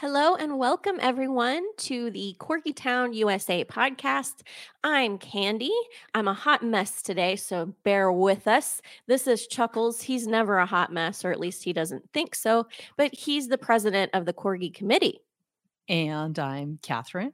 Hello and welcome everyone to the Corgi Town USA podcast. I'm Candy. I'm a hot mess today, so bear with us. This is Chuckles. He's never a hot mess, or at least he doesn't think so, but he's the president of the Corgi Committee. And I'm Catherine,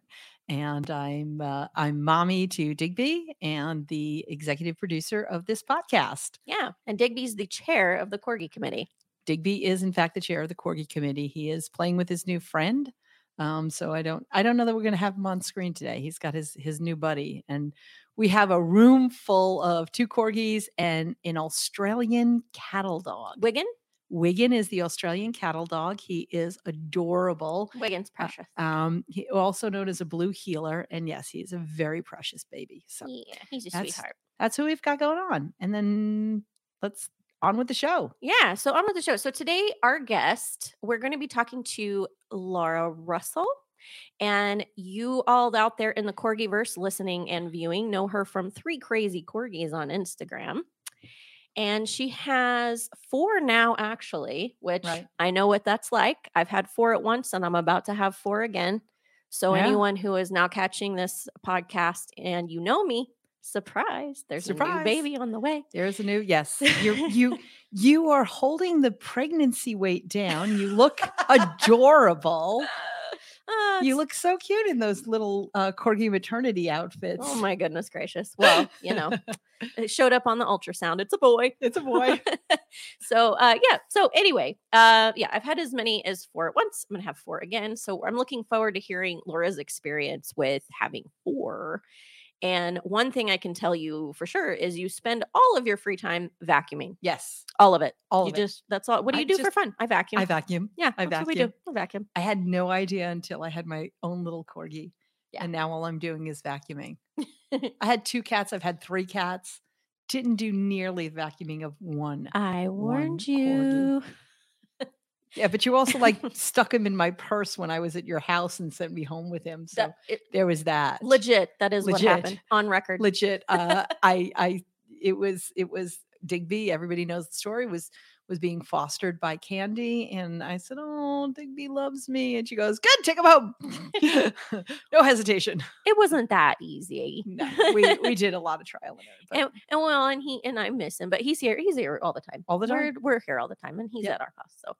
and I'm uh, I'm mommy to Digby and the executive producer of this podcast. Yeah, and Digby's the chair of the Corgi Committee. Digby is in fact the chair of the Corgi committee. He is playing with his new friend. Um, so I don't I don't know that we're going to have him on screen today. He's got his his new buddy, and we have a room full of two corgis and an Australian cattle dog. Wigan. Wigan is the Australian cattle dog. He is adorable. Wigan's precious. Uh, um, he also known as a blue heeler, and yes, he is a very precious baby. So yeah, he's a that's, sweetheart. That's who we've got going on. And then let's on with the show. Yeah, so on with the show. So today, our guest, we're going to be talking to Laura Russell. And you all out there in the Corgiverse listening and viewing know her from Three Crazy Corgis on Instagram. And she has four now, actually, which Right. I know what that's like. I've had four at once and I'm about to have four again. So, Yeah. anyone who is now catching this podcast and you know me, surprise, there's a new baby on the way. There's a new yes. You you you are holding the pregnancy weight down. You look adorable. Ah, You look so cute in those little uh, corgi maternity outfits. Oh my goodness gracious. Well, you know, it showed up on the ultrasound. It's a boy. It's a boy. so uh yeah. So anyway, uh yeah, I've had as many as four at once. I'm gonna have four again. So I'm looking forward to hearing Laura's experience with having four. And one thing I can tell you for sure is you spend all of your free time vacuuming. yes, All of it. all you of it. just that's all. What do I you do for fun? I vacuum. I vacuum. yeah, I what we do. vacuum. I vacuum. I had no idea until I had my own little corgi. Yeah. And now all I'm doing is vacuuming. I had two cats. I've had three cats. Didn't do nearly the vacuuming of one. I warned corgi. you. Yeah, but you also like stuck him in my purse when I was at your house and sent me home with him. So That- it- there was that. legit. That is what happened on record. legit uh i i it was it was digby everybody knows the story was was being fostered by candy and i said oh digby loves me and she goes good take him home no hesitation it wasn't that easy. no, we we did a lot of trial and error and, and well, and he and I miss him, but he's here. He's here all the time. All the We're, we're here all the time, and he's at our house. So,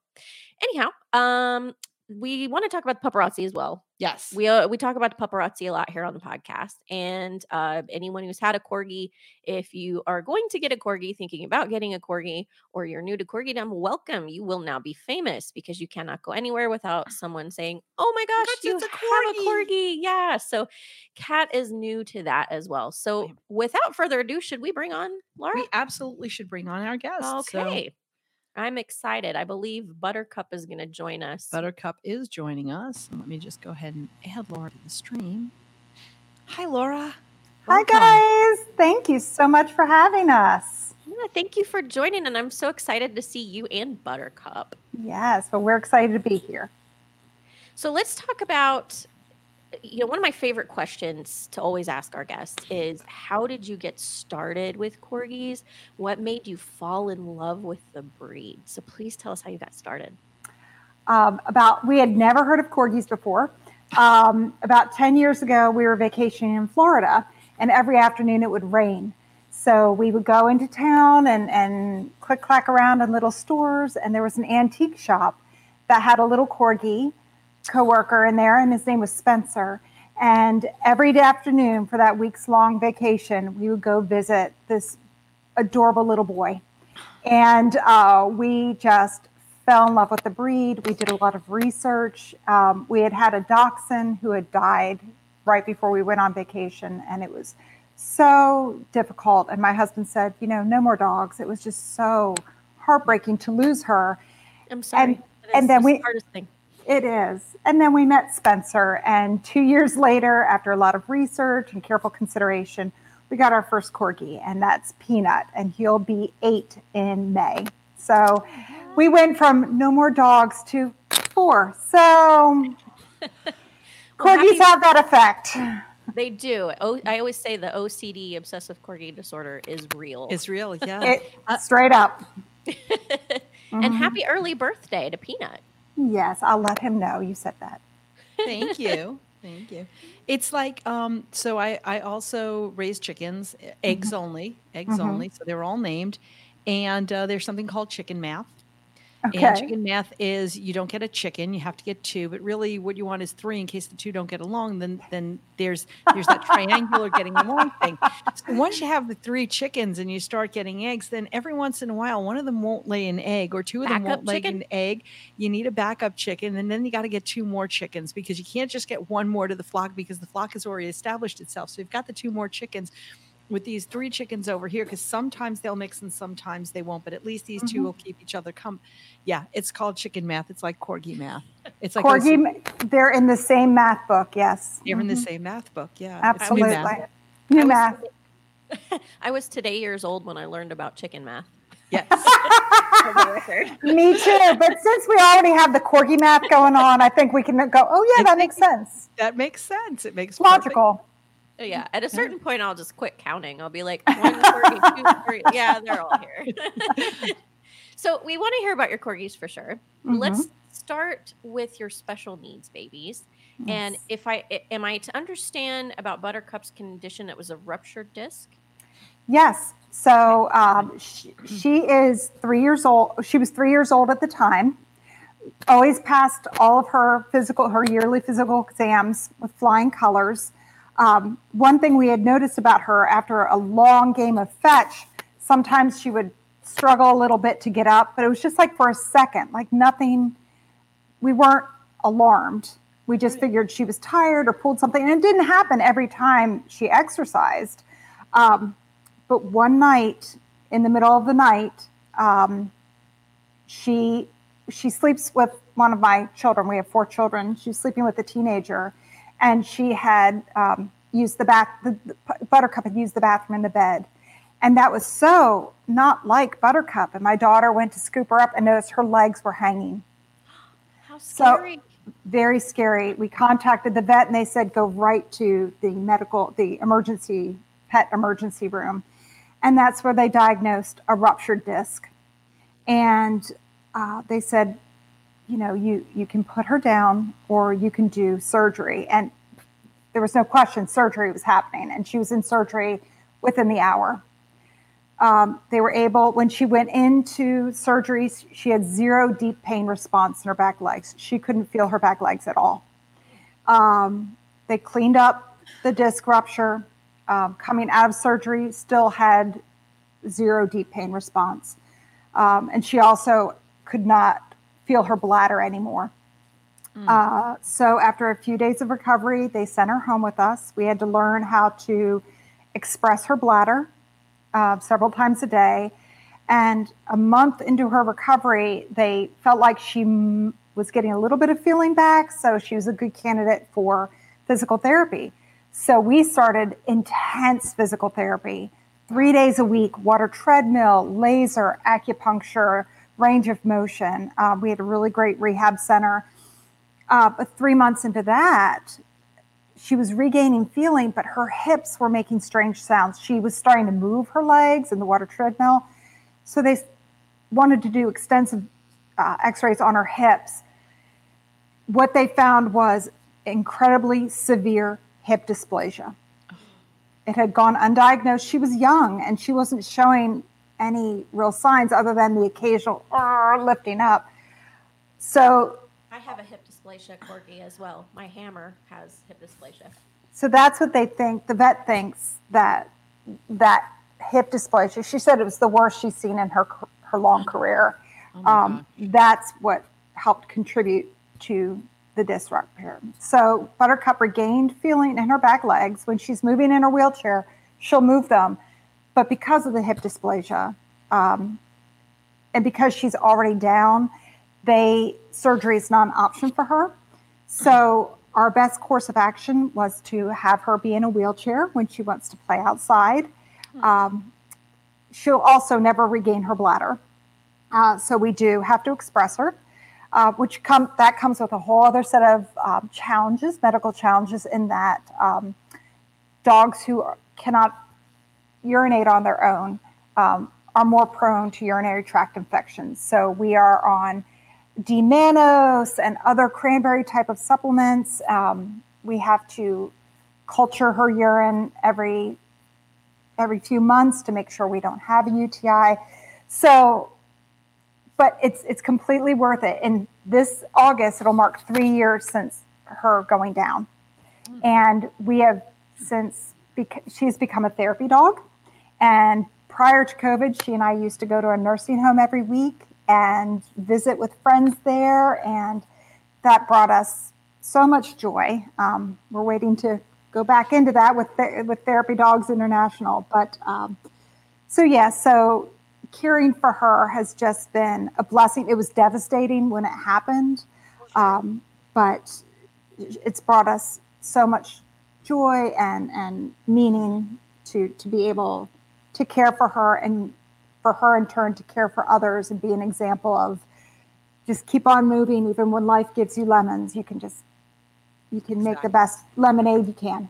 anyhow, um, we want to talk about the paparazzi as well. yes We uh, we talk about the paparazzi a lot here on the podcast, and uh, anyone who's had a corgi, if you are going to get a corgi, thinking about getting a corgi, or you're new to corgidom, welcome. You will now be famous because you cannot go anywhere without someone saying, "Oh my gosh, That's you a have a corgi." corgi!" Yeah. So, Kat is new to that as well. So, without further ado, should we bring on Laura? we absolutely should bring on our guest So Okay. I'm excited. I believe Buttercup is going to join us. buttercup is joining us let me just go ahead and add laura to the stream hi laura Hi, guys. Thank you so much for having us. Yeah, thank you for joining, and I'm so excited to see you and Buttercup. Yes, but we're excited to be here. So let's talk about, you know, one of my favorite questions to always ask our guests is how did you get started with corgis? What made you fall in love with the breed? So please tell us how you got started. Um, about we had never heard of corgis before. Um, about 10 years ago, we were vacationing in Florida, and every afternoon it would rain. So we would go into town and, and click clack around in little stores, and there was an antique shop that had a little corgi coworker in there, and his name was Spencer. And every afternoon for that week's long vacation, we would go visit this adorable little boy. And uh, we just fell in love with the breed. We did a lot of research. Um, we had had a dachshund who had died right before we went on vacation, and it was so difficult. And my husband said, you know, no more dogs. It was just so heartbreaking to lose her. I'm sorry. And- and then the we- hardest thing. It is. And then we met Spencer, and two years later, after a lot of research and careful consideration, we got our first corgi, and that's Peanut, and he'll be eight in May. So we went from no more dogs to four. So Well, corgis have that effect. They do. O- I always say the OCD, obsessive corgi disorder, is real. It's real, yeah. It straight up. and Mhm. happy early birthday to Peanut. Yes, I'll let him know you said that. Thank you. Thank you. It's like um so I I also raise chickens, eggs Mm-hmm. only, eggs Mhm. only. So they're all named. And uh, there's something called chicken math. And chicken math is you don't get a chicken, you have to get two, but really what you want is three in case the two don't get along. Then then there's there's that triangular getting along thing. So once you have the three chickens and you start getting eggs, then every once in a while one of them won't lay an egg or two of them Backup won't lay an egg. You need a backup chicken, and then you got to get two more chickens because you can't just get one more to the flock because the flock has already established itself. So you've got the two more chickens with these three chickens over here because sometimes they'll mix and sometimes they won't, but at least these 2 Mhm. will keep each other come. Yeah, it's called chicken math. It's like corgi math. It's like those- Corgi, they're in the same math book. Yes. they're in the Mhm. same math book. Yeah, it's new Absolutely. math. New I was math. today- I was today years old when I learned about chicken math. Yes. For the record. Me too. But since we already have the corgi math going on, I think we can go, oh, yeah, that makes sense. that makes sense. It makes It's perfect- logical. Oh, Yeah, at a certain point, I'll just quit counting. I'll be like, one, three, two, three. Yeah, they're all here. so we want to hear about your corgis for sure. Mm-hmm. Let's start with your special needs babies. And if I am I to understand about Buttercup's condition, it was a ruptured disc. Yes. So um, she, she is three years old. She was three years old at the time. Always passed all of her physical, her yearly physical exams with flying colors. Um, one thing we had noticed about her after a long game of fetch, sometimes she would struggle a little bit to get up, but it was just like for a second, like nothing. We weren't alarmed. We just figured she was tired or pulled something, and it didn't happen every time she exercised. Um, but one night, in the middle of the night, um, she she sleeps with one of my children. We have four children. She's sleeping with a teenager, and she had um, used the bath. The, the Buttercup had used the bathroom in the bed, and that was so not like Buttercup. And my daughter went to scoop her up and noticed her legs were hanging How So- scary! very scary. We contacted the vet and they said go right to the medical, the emergency pet emergency room, and that's where they diagnosed a ruptured disc. And uh, they said, you know, you you can put her down or you can do surgery. And there was no question surgery was happening, and she was in surgery within the hour. Um, they were able, when she went into surgery, she had zero deep pain response in her back legs. She couldn't feel her back legs at all. Um, they cleaned up the disc rupture. Um, coming out of surgery, still had zero deep pain response. Um, and she also could not feel her bladder anymore. Uh, so after a few days of recovery, they sent her home with us. We had to learn how to express her bladder uh, several times a day. And a month into her recovery, they felt like she m- was getting a little bit of feeling back. So she was a good candidate for physical therapy. So we started intense physical therapy three days a week water treadmill, laser, acupuncture, range of motion. Uh, we had a really great rehab center. Uh, but three months into that, she was regaining feeling, but her hips were making strange sounds. She was starting to move her legs in the water treadmill. So they wanted to do extensive uh, x rays on her hips. What they found was incredibly severe hip dysplasia. It had gone undiagnosed. She was young and she wasn't showing any real signs other than the occasional lifting up. So I have a hip dysplasia corgi as well. My hammer has hip dysplasia. So that's what they think. The vet thinks that that hip dysplasia. She said it was the worst she's seen in her her long career. Oh Um, that's what helped contribute to the disc rupture. So Buttercup regained feeling in her back legs when she's moving in her wheelchair. She'll move them, but because of the hip dysplasia, um, and because she's already down, they surgery is not an option for her. So our best course of action was to have her be in a wheelchair when she wants to play outside. Um, she'll also never regain her bladder. Uh, so we do have to express her, uh, which come that comes with a whole other set of um, challenges, medical challenges, in that um, dogs who cannot urinate on their own um, are more prone to urinary tract infections. So we are on D-mannose and other cranberry type of supplements. Um, we have to culture her urine every every few months to make sure we don't have a UTI. So, but it's it's completely worth it. In this August, it'll mark three years since her going down, and we have since bec- she's become a therapy dog. And prior to COVID, she and I used to go to a nursing home every week and visit with friends there, and that brought us so much joy. Um, we're waiting to go back into that with th- with Therapy Dogs International. But um, so yeah, so caring for her has just been a blessing. It was devastating when it happened, um, but it's brought us so much joy and and meaning to to be able to care for her and for her in turn to care for others and be an example of just keep on moving even when life gives you lemons you can just you can make the best lemonade you can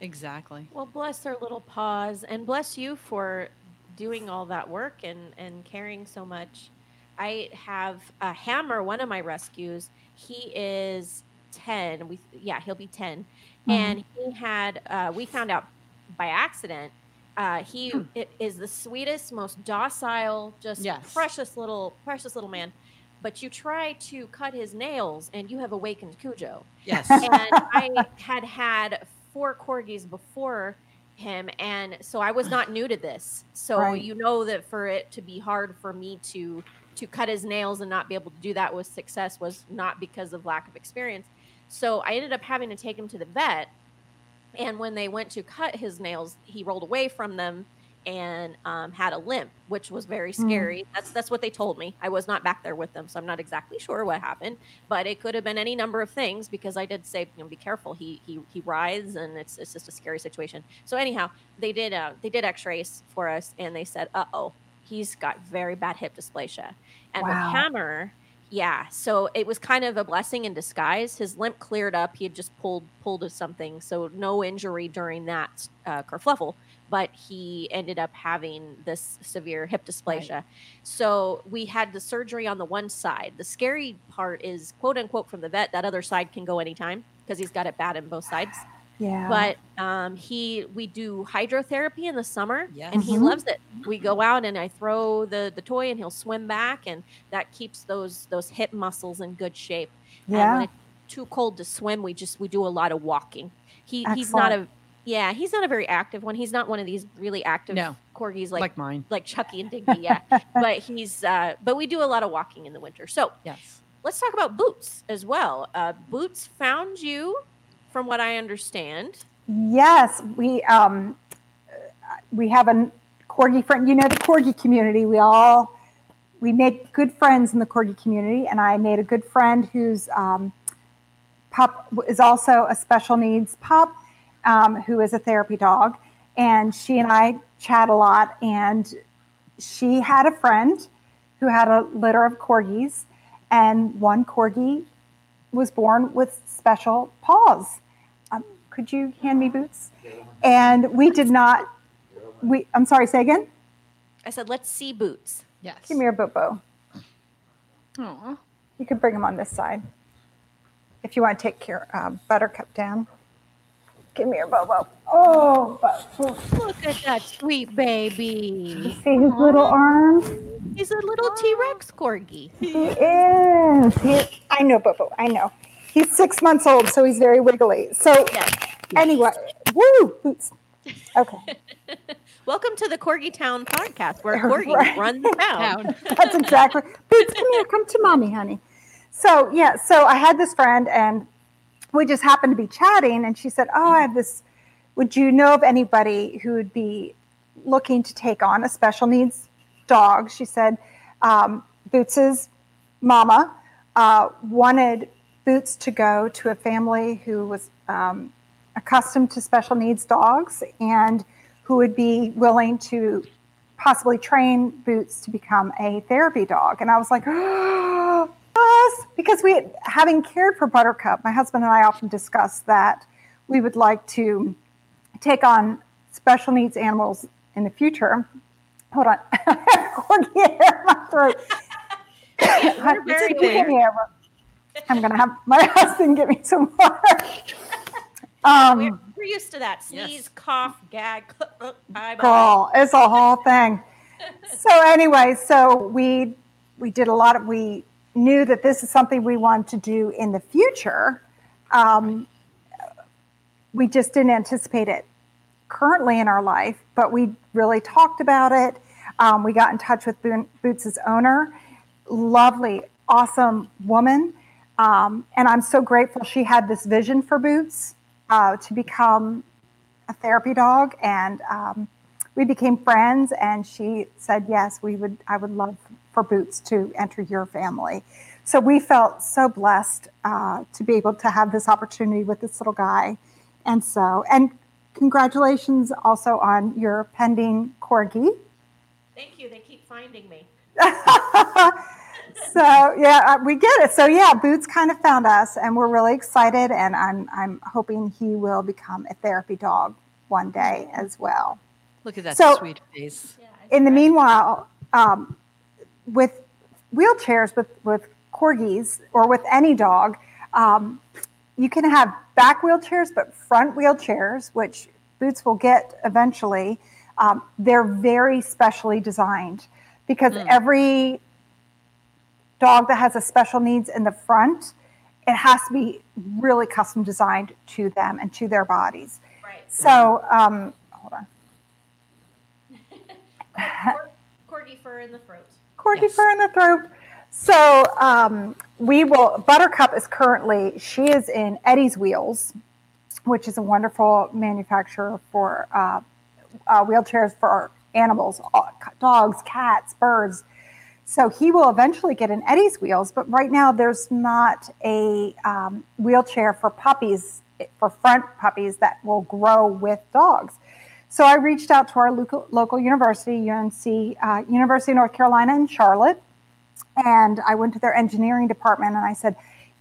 Exactly. Well, bless their little paws and bless you for doing all that work and, and caring so much. I have a hammer, one of my rescues. He is 10. We, yeah, he'll be 10. Mhm. And he had, uh, we found out by accident, uh, he Hmm. is the sweetest, most docile, just Yes. precious little, precious little man. But you try to cut his nails and you have awakened Cujo Yes. and I had had four corgis before him, and so I was not new to this. So Right. you know that for it to be hard for me to to cut his nails and not be able to do that with success was not because of lack of experience. So I ended up having to take him to the vet, and when they went to cut his nails, he rolled away from them and um, had a limp, which was very Mm. scary. That's that's what they told me. I was not back there with them, so I'm not exactly sure what happened but it could have been any number of things because I did say, you know, be careful. He he he writhes and it's it's just a scary situation. So anyhow, they did uh they did X-rays for us and they said, uh oh, he's got very bad hip dysplasia. And with Wow. Hammer, yeah, so it was kind of a blessing in disguise. His limp cleared up. He had just pulled pulled of something, so no injury during that uh, kerfluffle. But he ended up having this severe hip dysplasia. So we had the surgery on the one side. The scary part is, quote unquote, from the vet, that other side can go anytime because he's got it bad in both sides. Yeah But um, he, we do hydrotherapy in the summer, and he Yes. Mhm. loves it. We go out and I throw the the toy, and he'll swim back, and that keeps those those hip muscles in good shape. And when yeah it's too cold to swim, we just we do a lot of walking. He he's not a yeah, he's not a very active one. He's not one of these really active No. corgis Like, like mine. like Chucky and Digby, yeah. but he's uh but we do a lot of walking in the winter. So Yes. let's talk about Boots as well. Uh Boots found you, from what I understand. Yes, we um, we have a corgi friend. You know the corgi community. We all we make good friends in the corgi community, and I made a good friend whose um, pup is also a special needs pup, um, who is a therapy dog, and she and I chat a lot. And she had a friend who had a litter of corgis, and one corgi was born with special paws could you hand me boots? And we did not. We. I'm sorry. Say again. I said, let's see Boots. Yes. Give me your bobo. Aw. You could bring him on this side. If you want to take your uh, Buttercup down. Give me your bobo. Oh, Bo- Look at that sweet baby. see his little arms. He's a little T-Rex corgi. He is. He, I know, Bobo. I know. He's six months old, so he's very wiggly. So Yes. anyway, woo, boots. Okay, Welcome to the Corgi Town podcast, where corgis Right. run the town. Down. That's exactly. Boots, come here. Come to mommy, honey. So yeah, so I had this friend, and we just happened to be chatting, and she said, "Oh, I have this. Would you know of anybody who would be looking to take on a special needs dog?" She said, um, "Boots's mama uh, wanted Boots to go to a family who was um, accustomed to special needs dogs and who would be willing to possibly train Boots to become a therapy dog. And I was like, us, because we, having cared for Buttercup, my husband and I often discuss that we would like to take on special needs animals in the future. Hold on, in my throat. We're very Give me aware. over. I'm gonna have my husband get me some water. We're, Um, we're used to that. Yes. Sneeze, cough, gag. bye bye. girl, it's a whole thing. So anyway, so we we did a lot of we knew that this is something we wanted to do in the future. Um, we just didn't anticipate it currently in our life, but we really talked about it. Um, we got in touch with Bo- Boots' owner, lovely, awesome woman. Um, and I'm so grateful she had this vision for Boots uh, to become a therapy dog. And um, we became friends. And she said, yes, we would, I would love for Boots to enter your family. So we felt so blessed uh, to be able to have this opportunity with this little guy. And so, and congratulations also on your pending corgi. Thank you. They keep finding me. so yeah, uh, we get it. So yeah, Boots kind of found us, and we're really excited. And I'm I'm hoping he will become a therapy dog one day as well. Look at that So- sweet face. In the meanwhile, um, with wheelchairs, with with corgis or with any dog, um, you can have back wheelchairs, but front wheelchairs, which Boots will get eventually. Um, they're very specially designed because Mm. every dog that has a special needs in the front, it has to be really custom designed to them and to their bodies. Right. So, um, hold on. Cor- Corgi fur in the throat. Corgi Yes. fur in the throat. So um, we will. Buttercup is currently she is in Eddie's Wheels, which is a wonderful manufacturer for uh, uh, wheelchairs for animals, dogs, cats, birds. So he will eventually get in Eddie's Wheels, but right now there's not a um, wheelchair for puppies for front puppies that will grow with dogs. So I reached out to our local, local university, UNC, uh, University of North Carolina in Charlotte, and I went to their engineering department and I said,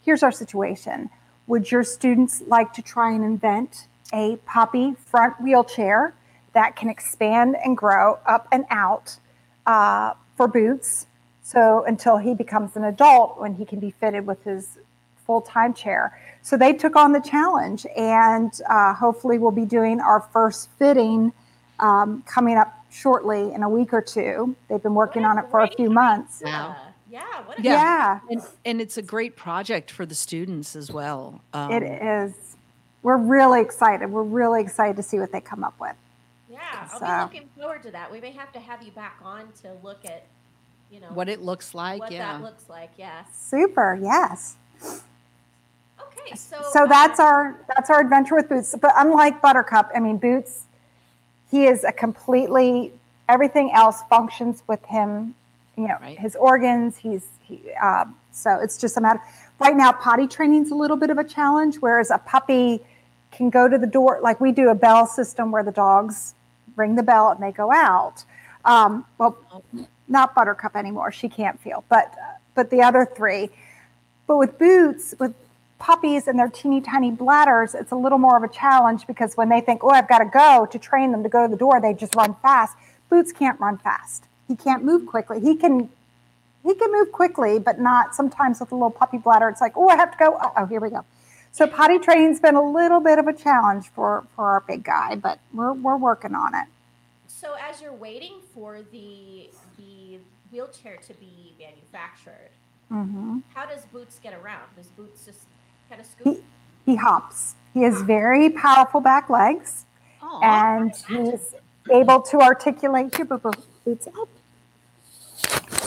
"Here's our situation. Would your students like to try and invent a puppy front wheelchair that can expand and grow up and out uh, for Boots? So until he becomes an adult, when he can be fitted with his full-time chair." So they took on the challenge, and uh, hopefully we'll be doing our first fitting um, coming up shortly in a week or two. They've been working on it for a great few months. idea. Yeah. What a Yeah. Yeah, And, and it's a great project for the students as well. Um, it is. We're really excited. We're really excited to see what they come up with. Yeah, I'll So- be looking forward to that. We may have to have you back on to look at, you know, What it looks like, what yeah. that looks like. Yes. Super. Yes. Okay, so So that's uh, our that's our adventure with Boots. But unlike Buttercup, I mean Boots, he is a completely everything else functions with him. You know, Right. his organs. He's he. Um, so it's just a matter. Right now, potty training's a little bit of a challenge, whereas a puppy can go to the door. Like we do a bell system where the dogs ring the bell and they go out. Um, well, not Buttercup anymore. She can't feel, but but the other three. But with Boots, with puppies and their teeny tiny bladders, it's a little more of a challenge because when they think, oh, I've got to go to train them to go to the door, they just run fast. Boots can't run fast. He can't move quickly. He can he can move quickly, but not sometimes with a little puppy bladder. It's like, oh, I have to go. Oh, here we go. So potty training's been a little bit of a challenge for for our big guy, but we're we're working on it. So as you're waiting for the the wheelchair to be manufactured, hmm how does Boots get around? Does Boots just kind of He, he hops. He has very powerful back legs. Aw. and he's able to articulate here, boo, boo, boots up.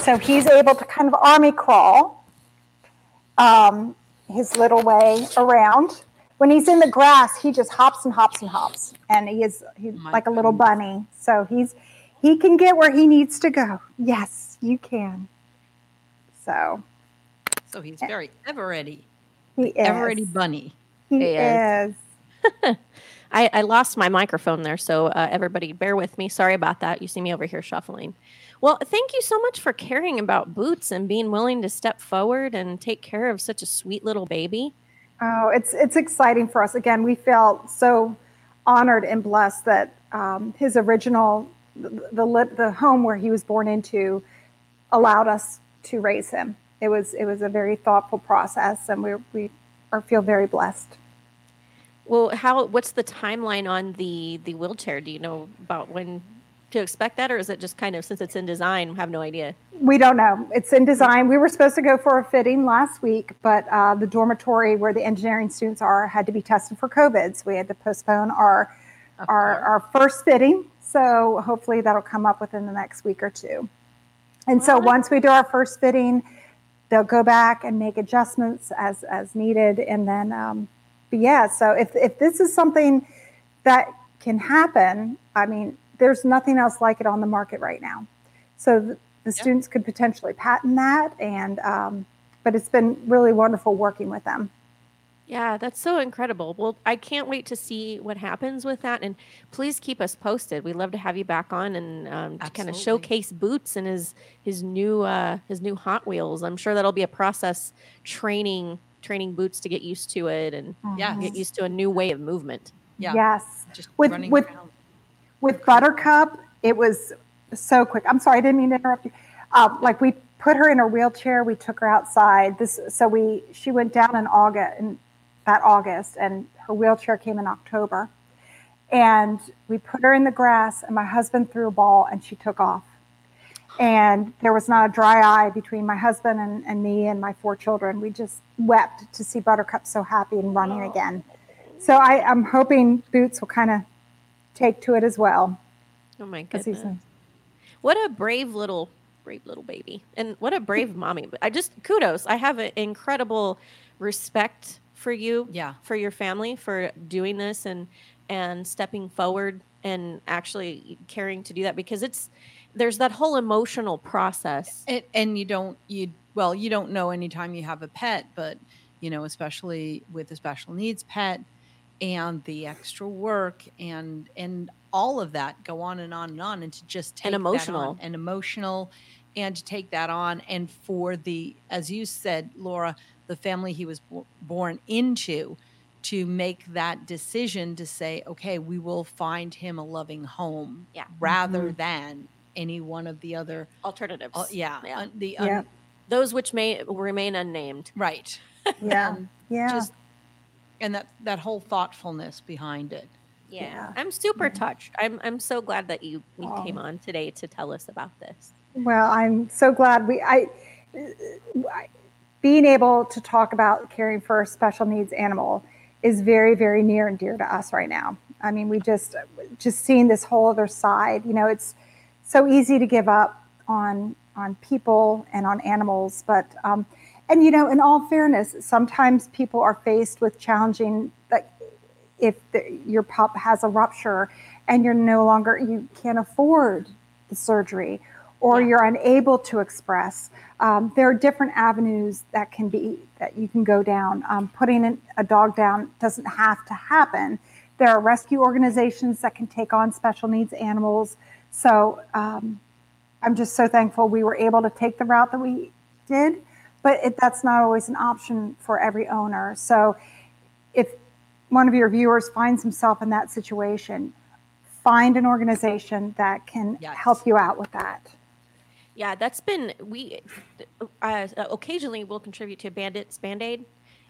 So he's able to kind of army crawl um, his little way around. When he's in the grass, he just hops and hops and hops, and he is he's My like a little bunny. So he's he can get where he needs to go. Yes, you can. So so he's very ever ready, he is. ever ready bunny. He He is. is. I, I lost my microphone there, so uh, everybody bear with me. Sorry about that. You see me over here shuffling. Well, thank you so much for caring about Boots and being willing to step forward and take care of such a sweet little baby. Oh, it's it's exciting for us. Again, we feel so honored and blessed that um, his original the the, the home where he was born into allowed us to raise him. it was it was a very thoughtful process, and we we are feel very blessed. Well, how? What's the timeline on the the wheelchair? Do you know about when to expect that, or is it just kind of since it's in design, have no idea? We don't know. It's in design. We were supposed to go for a fitting last week, but uh, the dormitory where the engineering students are had to be tested for COVID, so we had to postpone our our, our first fitting. So hopefully that'll come up within the next week or two. And so once we do our first fitting, they'll go back and make adjustments as as needed, and then. Um, but yeah, so if if this is something that can happen, I mean, there's nothing else like it on the market right now. So the, the students could potentially patent that, and um, but it's been really wonderful working with them. Yeah, that's so incredible. Well, I can't wait to see what happens with that. And please keep us posted. We'd love to have you back on and um, to kind of showcase Boots and his his new uh, his new Hot Wheels. I'm sure that'll be a process training training Boots to get used to it and Yeah. get used to a new way of movement. Yeah. Yes. Just With- running with- around. With Buttercup, it was so quick. I'm sorry, I didn't mean to interrupt you. Uh, like we put her in her wheelchair, we took her outside. This so we she went down in August in that August, and her wheelchair came in October. And we put her in the grass, and my husband threw a ball, and she took off. And there was not a dry eye between my husband and, and me and my four children. We just wept to see Buttercup so happy and running again. So I, I'm hoping Boots will kind of take to it as well. Oh my goodness. What a brave little brave little baby. And what a brave mommy. I just kudos. I have an incredible respect for you, Yeah. for your family for doing this and and stepping forward and actually caring to do that because it's there's that whole emotional process. And, and you don't you well you don't know anytime you have a pet, but you know especially with a special needs pet and the extra work and and all of that go on and on and on and to just take And that on, emotional. and emotional and to take that on and for the as you said Laura the family he was bo- born into to make that decision to say okay we will find him a loving home Yeah. rather than any one of the other Alternatives. uh, yeah, Yeah. un- the Yeah. Those which may remain unnamed. right Yeah. and Yeah. just and that that whole thoughtfulness behind it Yeah. Yeah. I'm super Yeah. touched. I'm I'm so glad that you, you Aw. came on today to tell us about this. Well, I'm so glad we I, I being able to talk about caring for a special needs animal is very very near and dear to us right now. I mean, we just just seeing this whole other side, you know, it's so easy to give up on on people and on animals, but um and you know, in all fairness, sometimes people are faced with challenging like if the, your pup has a rupture and you're no longer you can't afford the surgery or Yeah. you're unable to express um, there are different avenues that can be that you can go down. Um, putting an- a dog down doesn't have to happen. There are rescue organizations that can take on special needs animals. So um, i'm just so thankful we were able to take the route that we did but it, that's not always an option for every owner so if one of your viewers finds himself in that situation, find an organization that can Yes. help you out with that. Yeah, that's been we uh, occasionally will contribute to Bandits Band Aid.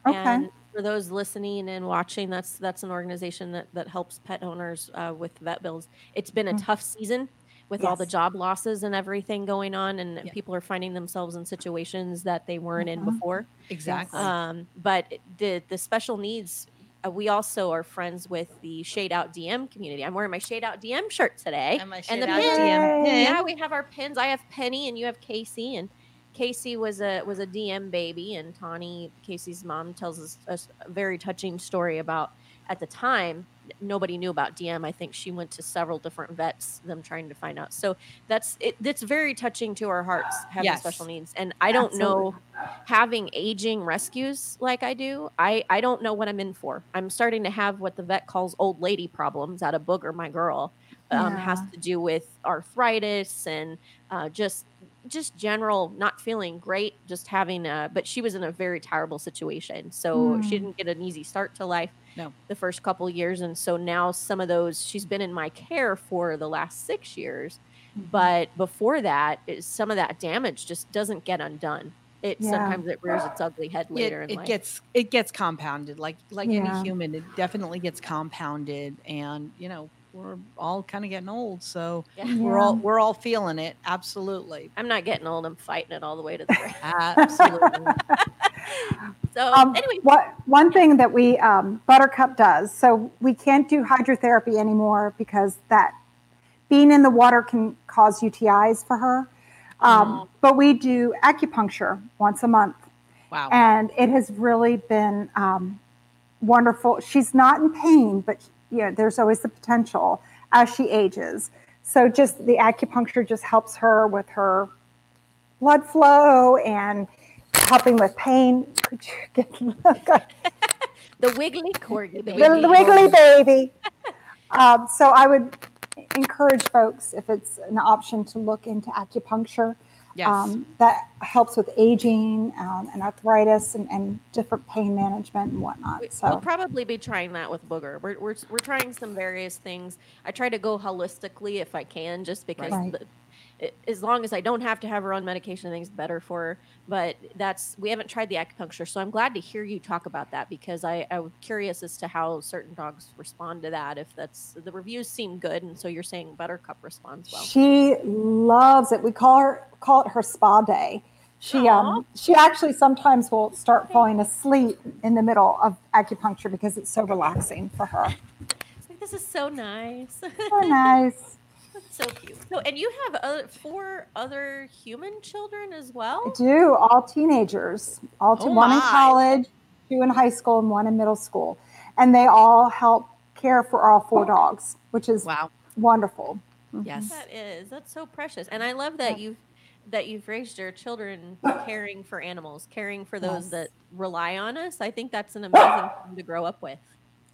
Okay. And for those listening and watching, that's that's an organization that that helps pet owners uh, with vet bills. It's been a Mm. tough season with all the job losses and everything going on, and Yeah. people are finding themselves in situations that they weren't in Mhm. before. exactly Um, but the the special needs, uh, we also are friends with the Shade Out DM community. I'm wearing my Shade Out DM shirt today. and, my and the out pin. DM pin. Yeah, we have our pins. I have Penny, and you have Casey, and Casey was a was a DM baby, and Tawny, Casey's mom, tells us a very touching story about at the time nobody knew about DM. I think she went to several different vets, them trying to find out. So that's it. That's very touching to our hearts having Yes. special needs, and I don't know having aging rescues like I do, I, I don't know what I'm in for. I'm starting to have what the vet calls old lady problems out of Booger, my girl. Um, has to do with arthritis and uh, just just general not feeling great, just having a. But she was in a very terrible situation, so she Mm. didn't get an easy start to life. No. the first couple years, and so now some of those she's been in my care for the last six years, Mm-hmm. but before that, some of that damage just doesn't get undone it Yeah. sometimes it rears its ugly head later it, in it life. gets it gets compounded like like Yeah. any human it definitely gets compounded and you know we're all kind of getting old so Yeah. we're all we're all feeling it absolutely I'm not getting old. I'm fighting it all the way to the grave. absolutely So Um, anyway, what one thing that we um, Buttercup does, so we can't do hydrotherapy anymore because that being in the water can cause UTIs for her. Um, But we do acupuncture once a month, wow and it has really been um, wonderful. She's not in pain, but you know, there's always the potential as she ages. So just the acupuncture just helps her with her blood flow and helping with pain. Could you get the wiggly corgi baby. the, the wiggly baby. um, so I would encourage folks, if it's an option, to look into acupuncture. Yes Um, that helps with aging um, and arthritis and, and different pain management and whatnot. So We'll probably be trying that with Booger. We're, we're, we're trying some various things. I try to go holistically if I can, just because Right. the, as long as I don't have to have her on medication, I think it's better for her. But that's we haven't tried the acupuncture, so I'm glad to hear you talk about that because I, I was curious as to how certain dogs respond to that. If that's the reviews seem good, and so you're saying Buttercup responds well. she loves it. We call her call it her spa day. She Aw. um she actually sometimes will start falling asleep in the middle of acupuncture because it's so relaxing for her. It's like, this is so nice. So nice. So cute. So, and you have other, four other human children as well. I do all teenagers, all to Oh one in college, two in high school, and one in middle school, and they all help care for all four dogs, which is wow wonderful. Mhm. yes That is. That's so precious. And I love that you've that you've raised your children caring for animals, caring for those Yes. that rely on us. I think that's an amazing thing to grow up with.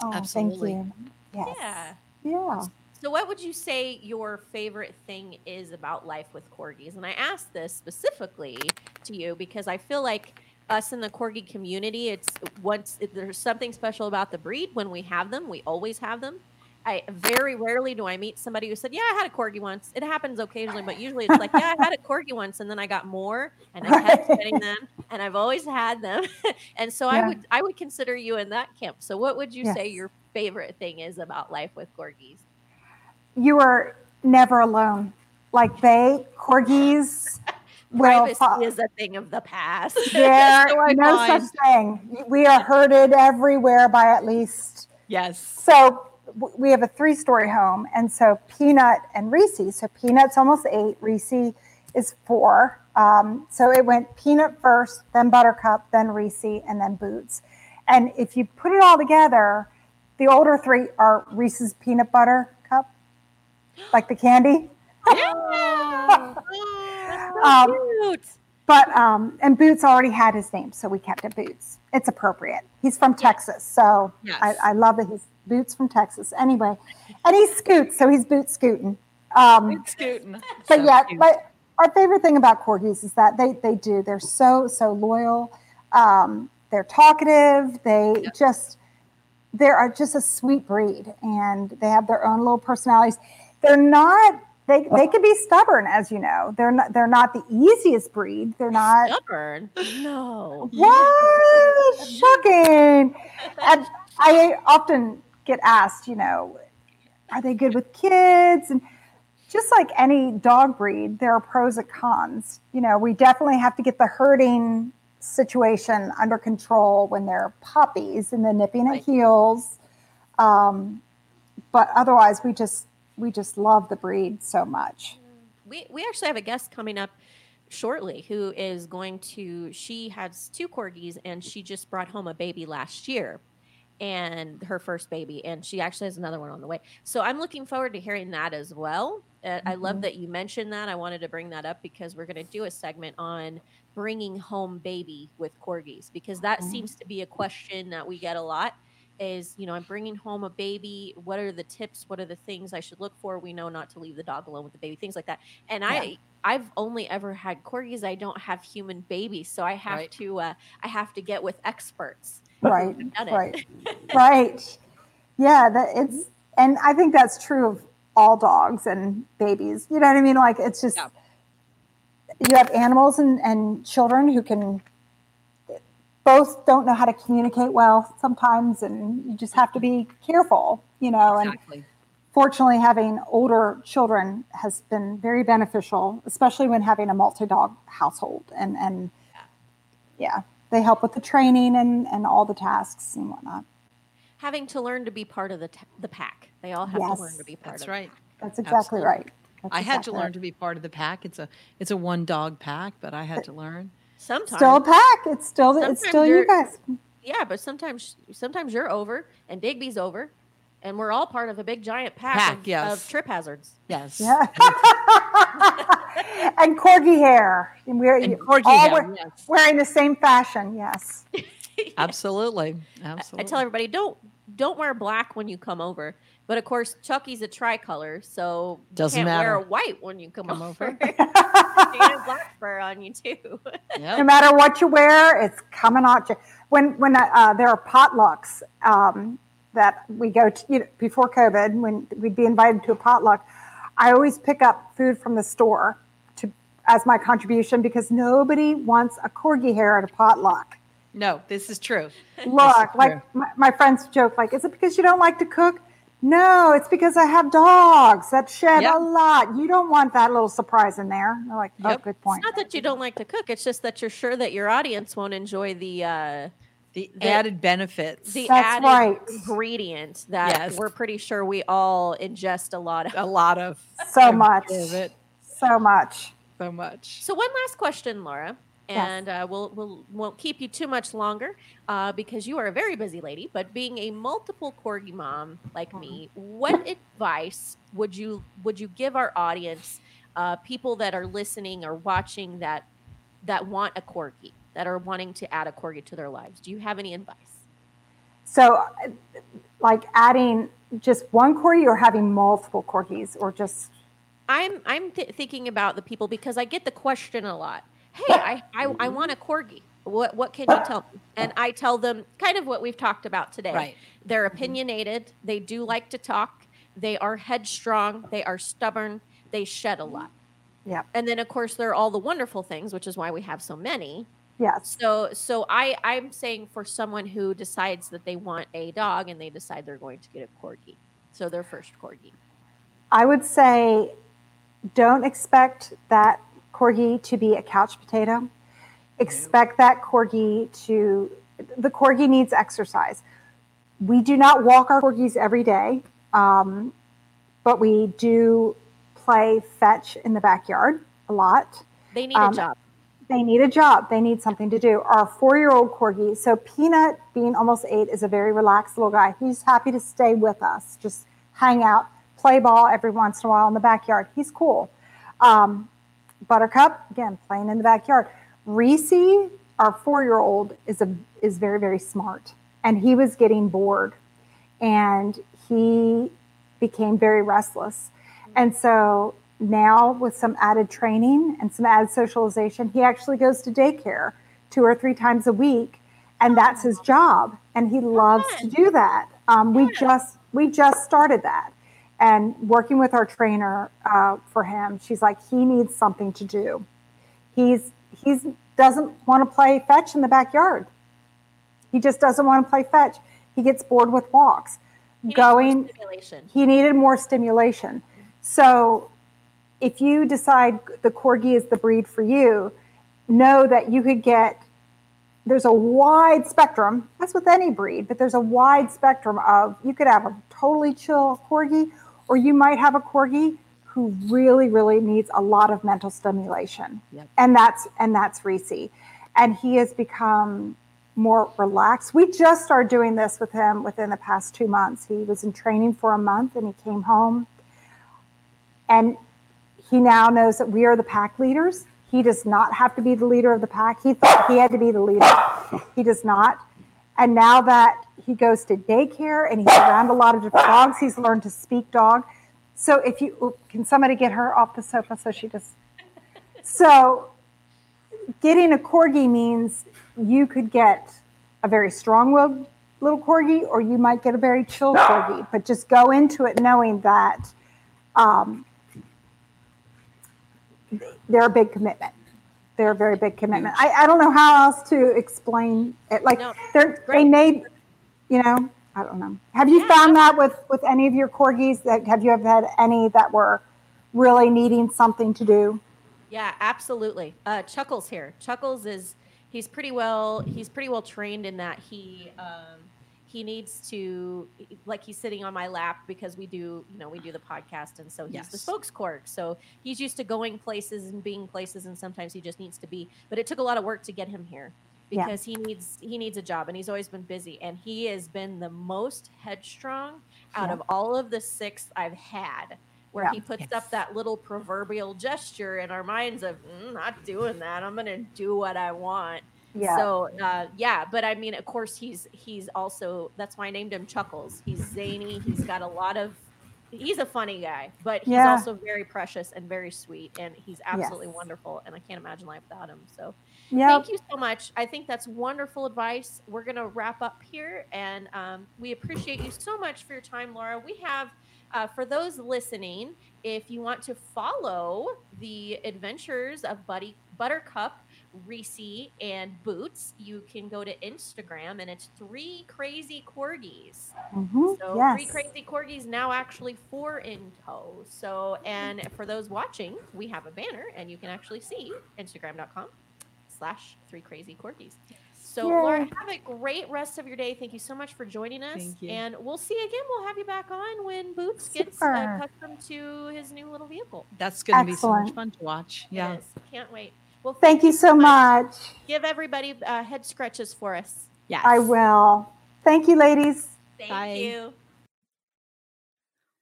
Oh, Absolutely. thank you. Yes. Yeah. Yeah. So what would you say your favorite thing is about life with corgis? And I asked this specifically to you because I feel like us in the corgi community, it's once there's something special about the breed when we have them, we always have them. I very rarely do I meet somebody who said, "Yeah, I had a corgi once." It happens occasionally, but usually it's like, "Yeah, I had a corgi once, and then I got more, and I kept getting them, and I've always had them." and so I would I would consider you in that camp. So what would you say your favorite thing is about life with corgis? You are never alone. Like they, corgis, Privacy fo- is a thing of the past. there So no find. such thing. We are herded everywhere by at least yes So we have a three-story home, and so Peanut and Reese. So Peanut's almost eight. Reese is four. Um, so it went Peanut first, then Buttercup, then Reese, and then Boots. And if you put it all together, the older three are Reese's Peanut Butter like the candy. So Um, cute. But um, and Boots already had his name, so we kept it Boots. It's appropriate. He's from Texas, so Yes. I, I love that he's Boots from Texas. Anyway, and he scoots, so he's Boot scooting. Um, scooting. but So yeah, cute. but our favorite thing about corgis is that they they do. They're so so loyal. Um, they're talkative. They Yep. just they are just a sweet breed, and they have their own little personalities. They're not. They, they can be stubborn, as you know. They're not. They're not the easiest breed. They're not. Stubborn. No. What? Shocking. And I often get asked, you know, are they good with kids? And just like any dog breed, there are pros and cons. You know, we definitely have to get the herding situation under control when they're puppies and the nipping Right. at heels. Um, but otherwise, we just we just love the breed so much. We we actually have a guest coming up shortly who is going to she has two corgis and she just brought home a baby last year and her first baby and she actually has another one on the way so i'm looking forward to hearing that as well uh, i love Mhm. that you mentioned that i wanted to bring that up because we're going to do a segment on bringing home baby with corgis because that Mhm. seems to be a question that we get a lot is you know i'm bringing home a baby what are the tips what are the things i should look for we know not to leave the dog alone with the baby things like that and i i've only ever had corgis i don't have human babies so i have Right. to uh, i have to get with experts Right, who've done it. right, right. Yeah, that it's, and I think that's true of all dogs and babies. You know what I mean? Like it's just, Yeah. you have animals and, and children who can both don't know how to communicate well sometimes and you just have to be careful you know and fortunately having older children has been very beneficial especially when having a multi-dog household and and yeah they help with the training and and all the tasks and whatnot Having to learn to be part of the t- the pack. They all have to learn to be part of. That's of right. that's exactly Absolutely. right That's I had to learn right. to be part of the pack. It's a it's a one dog pack, but I had to learn. Sometimes. still a pack it's still it's still you you're- guys Yeah, but sometimes sometimes you're over and Digby's over, and we're all part of a big giant pack, Pack, of, yes. of trip hazards. Yes. yeah and corgi hair and we're And corgi all hair, wear- yes. wearing the same fashion yes Absolutely. I- Absolutely. I tell everybody don't don't wear black when you come over. But of course, Chucky's a tricolor, so Doesn't can't wear matter. a white when you come, Come over. over. you have black fur on you too. no matter what you wear, it's coming at you. When when uh, there are potlucks um, that we go to you know, before COVID, when we'd be invited to a potluck, I always pick up food from the store to as my contribution because nobody wants a corgi hair at a potluck. No, this is true. Look, true. like my, my friends joke, like, is it because you don't like to cook? No, it's because I have dogs that shed Yep. a lot. You don't want that little surprise in there. They're like, oh, Yep. good It's point. not that you don't like to cook; it's just that you're sure that your audience won't enjoy the uh, The, The- added benefits. the That's added right. ingredient that Yes. we're pretty sure we all ingest a lot of. a lot of So much. of it. So much. So much. So one last question, Laura, Yes. and uh, we'll we'll won't keep you too much longer uh, because you are a very busy lady. But being a multiple corgi mom like me, what advice would you would you give our audience, uh, people that are listening or watching that that want a corgi, that are wanting to add a corgi to their lives? Do you have any advice? So, uh, like adding just one corgi or having multiple corgis or just, I'm I'm th- thinking about the people because I get the question a lot. Hey, I, I I want a corgi. What what can you tell me? And I tell them kind of what we've talked about today. Right. They're mm-hmm. opinionated. They do like to talk. They are headstrong. They are stubborn. They shed a lot. yeah, And then of course there are all the wonderful things, which is why we have so many. yes. So so I I'm saying for someone who decides that they want a dog and they decide they're going to get a corgi. So their first corgi. I would say don't expect that corgi to be a couch potato. Expect that corgi to, the corgi needs exercise. We do not walk our corgis every day, um, but we do play fetch in the backyard a lot. They need Um, a job. They need a job. They need something to do. Our four-year-old corgi, so Peanut, being almost eight, is a very relaxed little guy. He's happy to stay with us, just hang out, play ball every once in a while in the backyard. He's cool. Um, Buttercup, again, playing in the backyard. Reese, our four-year-old, is a is very very smart, and he was getting bored, and he became very restless, and so now with some added training and some added socialization, he actually goes to daycare two or three times a week, and that's his job, and he loves to do that. Um, we just we just started that, and working with our trainer uh, for him, she's like he needs something to do. He's he's doesn't want to play fetch in the backyard. He just doesn't want to play fetch. He gets bored with walks. He Going stimulation. he needed more stimulation. So if you decide the corgi is the breed for you, know that you could get there's a wide spectrum. That's with any breed, but there's a wide spectrum of you could have a totally chill corgi, or you might have a corgi who really, really needs a lot of mental stimulation. Yep. And that's and that's Reese. And he has become more relaxed. We just started doing this with him within the past two months. He was in training for a month and he came home. And he now knows that we are the pack leaders. He does not have to be the leader of the pack. He thought he had to be the leader. He does not. And now that he goes to daycare and he's around a lot of different dogs, he's learned to speak dog. So if you can somebody get her off the sofa so she just so getting a corgi means you could get a very strong-willed little corgi or you might get a very chill corgi. But just go into it knowing that um, they're a big commitment they're a very big commitment. I, I don't know how else to explain it. Like No, they're they made, you know, I don't know. Have you Yeah, found that with with any of your corgis? That have you ever had any that were really needing something to do? Yeah, absolutely. Uh, Chuckles here. Chuckles is he's pretty well he's pretty well trained in that he um, he needs to like he's sitting on my lap because we do you know we do the podcast and so he's the Yes. spokes cork so he's used to going places and being places and sometimes he just needs to be but it took a lot of work to get him here Yeah. because he needs he needs a job and he's always been busy and he has been the most headstrong out Yeah. of all of the six I've had where Yeah. he puts Yes. up that little proverbial gesture in our minds of "Mm, not doing that i'm gonna do what i want Yeah. so uh, yeah but i mean of course he's he's also that's why i named him chuckles he's zany he's got a lot of he's a funny guy but he's Yeah. also very precious and very sweet and he's absolutely Yes. wonderful and i can't imagine life without him so yeah. Thank you so much. I think that's wonderful advice. We're going to wrap up here, and um, we appreciate you so much for your time, Laura. We have, uh, for those listening, if you want to follow the adventures of Buddy Buttercup, Reese, and Boots, you can go to Instagram, and it's three crazy corgis. Mhm. So yes. three crazy corgis now actually four in tow. So and for those watching, we have a banner and you can actually see Instagram.com slash three crazy corgis. So Laura, have a great rest of your day. Thank you so much for joining us. Thank you. And we'll see you again. We'll have you back on when Boots gets uh, Super. accustomed to his new little vehicle. That's going to be so much fun to watch. It Yeah. is. Can't wait. Well, Thank you so much. Give everybody uh, head scratches for us. Yes. I will. Thank you, ladies. Thank Bye. you.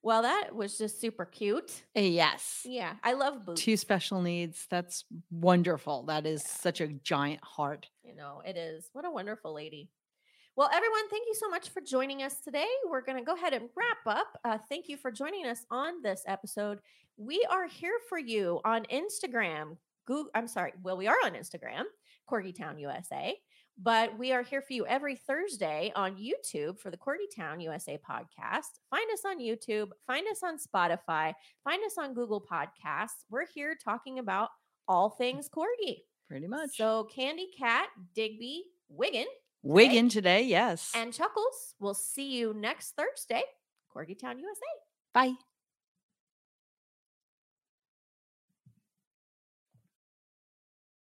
Well, that was just super cute. Uh, Yes. Yeah, I love Boots. Two special needs. That's wonderful. That is such a giant heart. You know, it is. What a wonderful lady. Well, everyone, thank you so much for joining us today. We're going to go ahead and wrap up. Uh, thank you for joining us on this episode. We are here for you on Instagram. Google, I'm sorry. Well, we are on Instagram, Corgi Town USA, but we are here for you every Thursday on YouTube for the Corgi Town USA podcast. Find us on YouTube, find us on Spotify, find us on Google Podcasts. We're here talking about all mm. things Corgi. Pretty much. So Candy Cat, Digby, Wiggin, Wiggin today. Yes. and Chuckles. We'll see you next Thursday, Corgi Town USA. Bye.